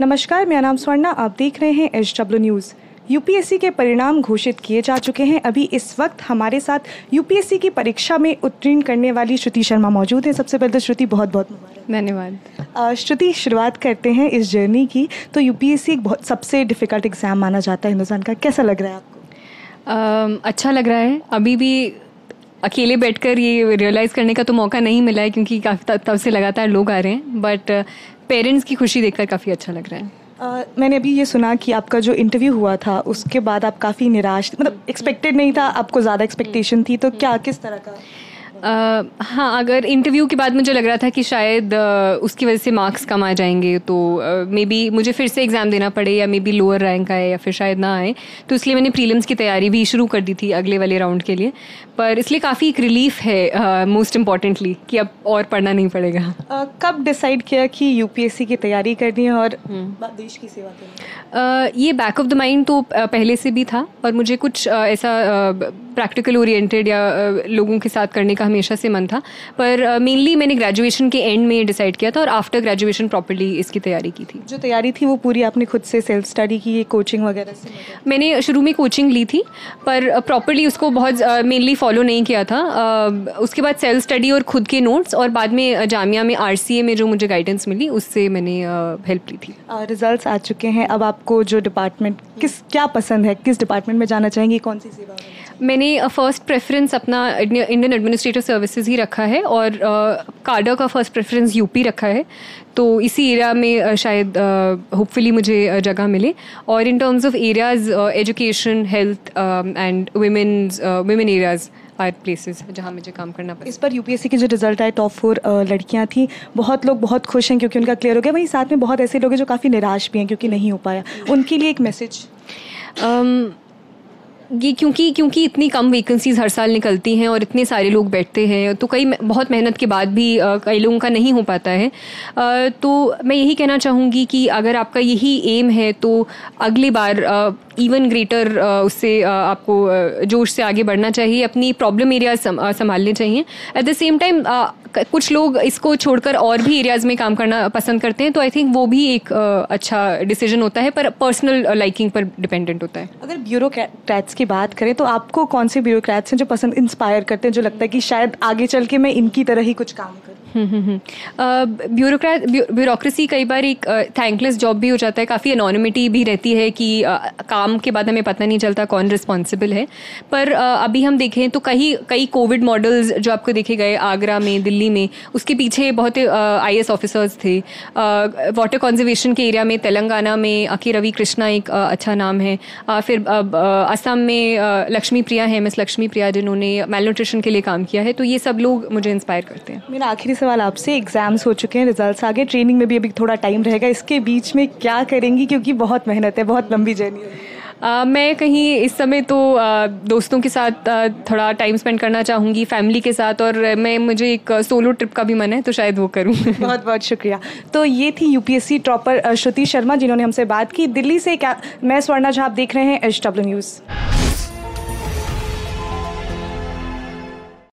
नमस्कार मेरा नाम स्वर्णा आप देख रहे हैं एच डब्ल्यू न्यूज़ यूपीएससी के परिणाम घोषित किए जा चुके हैं। अभी इस वक्त हमारे साथ यूपीएससी की परीक्षा में उत्तीर्ण करने वाली श्रुति शर्मा मौजूद हैं। सबसे पहले तो श्रुति बहुत बहुत धन्यवाद। श्रुति शुरुआत करते हैं इस जर्नी की। तो यूपीएससी एक बहुत सबसे डिफ़िकल्ट एग्ज़ाम माना जाता है हिंदुस्तान का। कैसा लग रहा है आपको? अम, अच्छा लग रहा है। अभी भी अकेले बैठकर ये रियलाइज़ करने का तो मौका नहीं मिला है क्योंकि काफ़ी तब से लगातार लोग आ रहे हैं बट पेरेंट्स की खुशी देखकर काफ़ी अच्छा लग रहा है। Uh, मैंने अभी ये सुना कि आपका जो इंटरव्यू हुआ था उसके बाद आप काफ़ी निराश मतलब एक्सपेक्टेड नहीं था आपको ज़्यादा एक्सपेक्टेशन थी तो क्या किस तरह का? अ, हाँ अगर इंटरव्यू के बाद मुझे लग रहा था कि शायद अ, उसकी वजह से मार्क्स कम आ जाएँगे तो मे uh, बी मुझे फिर से एग्ज़ाम देना पड़े या मे बी लोअर रैंक आए या फिर शायद ना आए। तो इसलिए मैंने प्रीलिम्स की तैयारी भी शुरू कर दी थी अगले वाले राउंड के लिए। पर इसलिए काफ़ी एक रिलीफ है मोस्ट इम्पॉर्टेंटली कि अब और पढ़ना नहीं पड़ेगा। अ, कब डिसाइड किया कि यूपीएससी की तैयारी करनी है और देश की सेवा करनी अ, ये बैक ऑफ़ द माइंड तो पहले से भी था और मुझे कुछ अ, ऐसा प्रैक्टिकल ओरिएंटेड या लोगों के साथ करने का हमेशा से मन था। पर मेनली मैंने ग्रेजुएशन के एंड में डिसाइड किया था और आफ्टर ग्रेजुएशन प्रॉपरली इसकी तैयारी की थी। जो तैयारी थी वो पूरी आपने खुद से सेल्फ स्टडी की कोचिंग वगैरह से? मैंने शुरू में कोचिंग ली थी पर प्रॉपरली उसको बहुत मेनली फॉलो नहीं किया था। उसके बाद सेल्फ स्टडी और खुद के नोट्स और बाद में जामिया में आरसीए में जो मुझे गाइडेंस मिली उससे मैंने हेल्प ली थी। रिजल्ट्स आ चुके हैं। अब आपको जो डिपार्टमेंट किस क्या पसंद है? किस डिपार्टमेंट में जाना चाहेंगे? कौन सी सेवा? चाहेंगे? मैंने फ़र्स्ट प्रेफरेंस अपना इंडियन एडमिनिस्ट्रेटिव सर्विसेज़ ही रखा है और काडा का फ़र्स्ट प्रेफरेंस यूपी रखा है। तो इसी एरिया में अ, शायद होपफुली मुझे अ, जगह मिले। और in terms of areas education health and women's women areas are places जहाँ मुझे काम करना पड़ा इस पर यूपीएससी के जो रिज़ल्ट आए टॉप फोर लड़कियाँ थी बहुत लोग बहुत खुश हैं क्योंकि उनका क्लियर हो गया। वहीं साथ में बहुत ऐसे लोग हैं जो काफ़ी निराश भी हैं क्योंकि नहीं हो पाया। उनके लिए एक मैसेज Um, ये क्योंकि क्योंकि इतनी कम वैकेंसीज हर साल निकलती हैं और इतने सारे लोग बैठते हैं तो कई बहुत मेहनत के बाद भी कई लोगों का नहीं हो पाता है। तो मैं यही कहना चाहूँगी कि अगर आपका यही एम है तो अगली बार इवन ग्रेटर उससे आपको जोश से आगे बढ़ना चाहिए, अपनी प्रॉब्लम एरियाज़ संभालने चाहिए। एट द सेम टाइम कुछ लोग इसको छोड़कर और भी एरियाज़ में काम करना पसंद करते हैं तो आई थिंक वो भी एक अच्छा डिसीज़न होता है, पर पर्सनल लाइकिंग पर डिपेंडेंट होता है। अगर ब्यूरोक्रेट्स की बात करें तो आपको कौन से ब्यूरोक्रेट्स हैं जो पसंद इंस्पायर करते हैं, जो लगता है कि शायद आगे चल के मैं इनकी तरह ही कुछ काम करूँ? ब्यूरोक्रेट ब्यूरोक्रेसी कई बार एक थैंकलेस जॉब भी हो जाता है। काफ़ी अनोनिमिटी भी रहती है कि काम के बाद हमें पता नहीं चलता कौन रिस्पॉन्सिबल है। पर अभी हम देखें तो कई कई कोविड मॉडल्स जो आपको देखे गए, आगरा में, दिल्ली में, उसके पीछे बहुत आई एस ऑफिसर्स थे। वाटर कंजर्वेशन के एरिया में, तेलंगाना में अकी रवि कृष्णा एक अच्छा नाम है। फिर असम में लक्ष्मी प्रिया है मिस लक्ष्मी प्रिया, जिन्होंने मेल न्यूट्रिशन के लिए काम किया है। तो ये सब लोग मुझे इंस्पायर करते हैं। मेरा आखिरी सवाल आपसे एग्ज़ाम्स हो चुके हैं रिजल्ट्स आ गए ट्रेनिंग में भी अभी थोड़ा टाइम रहेगा। इसके बीच में क्या करेंगी क्योंकि बहुत मेहनत है बहुत लंबी जर्नी है। अ, मैं कहीं इस समय तो अ, दोस्तों के साथ अ, थोड़ा टाइम स्पेंड करना चाहूँगी फैमिली के साथ और मैं मुझे एक सोलो ट्रिप का भी मन है तो शायद वो करूँ। बहुत बहुत शुक्रिया। तो ये थी यूपीएससी टॉपर श्रुति शर्मा जिन्होंने हमसे बात की। दिल्ली से क्या मैं स्वर्णा झा आप देख रहे हैं एच डब्ल्यू न्यूज़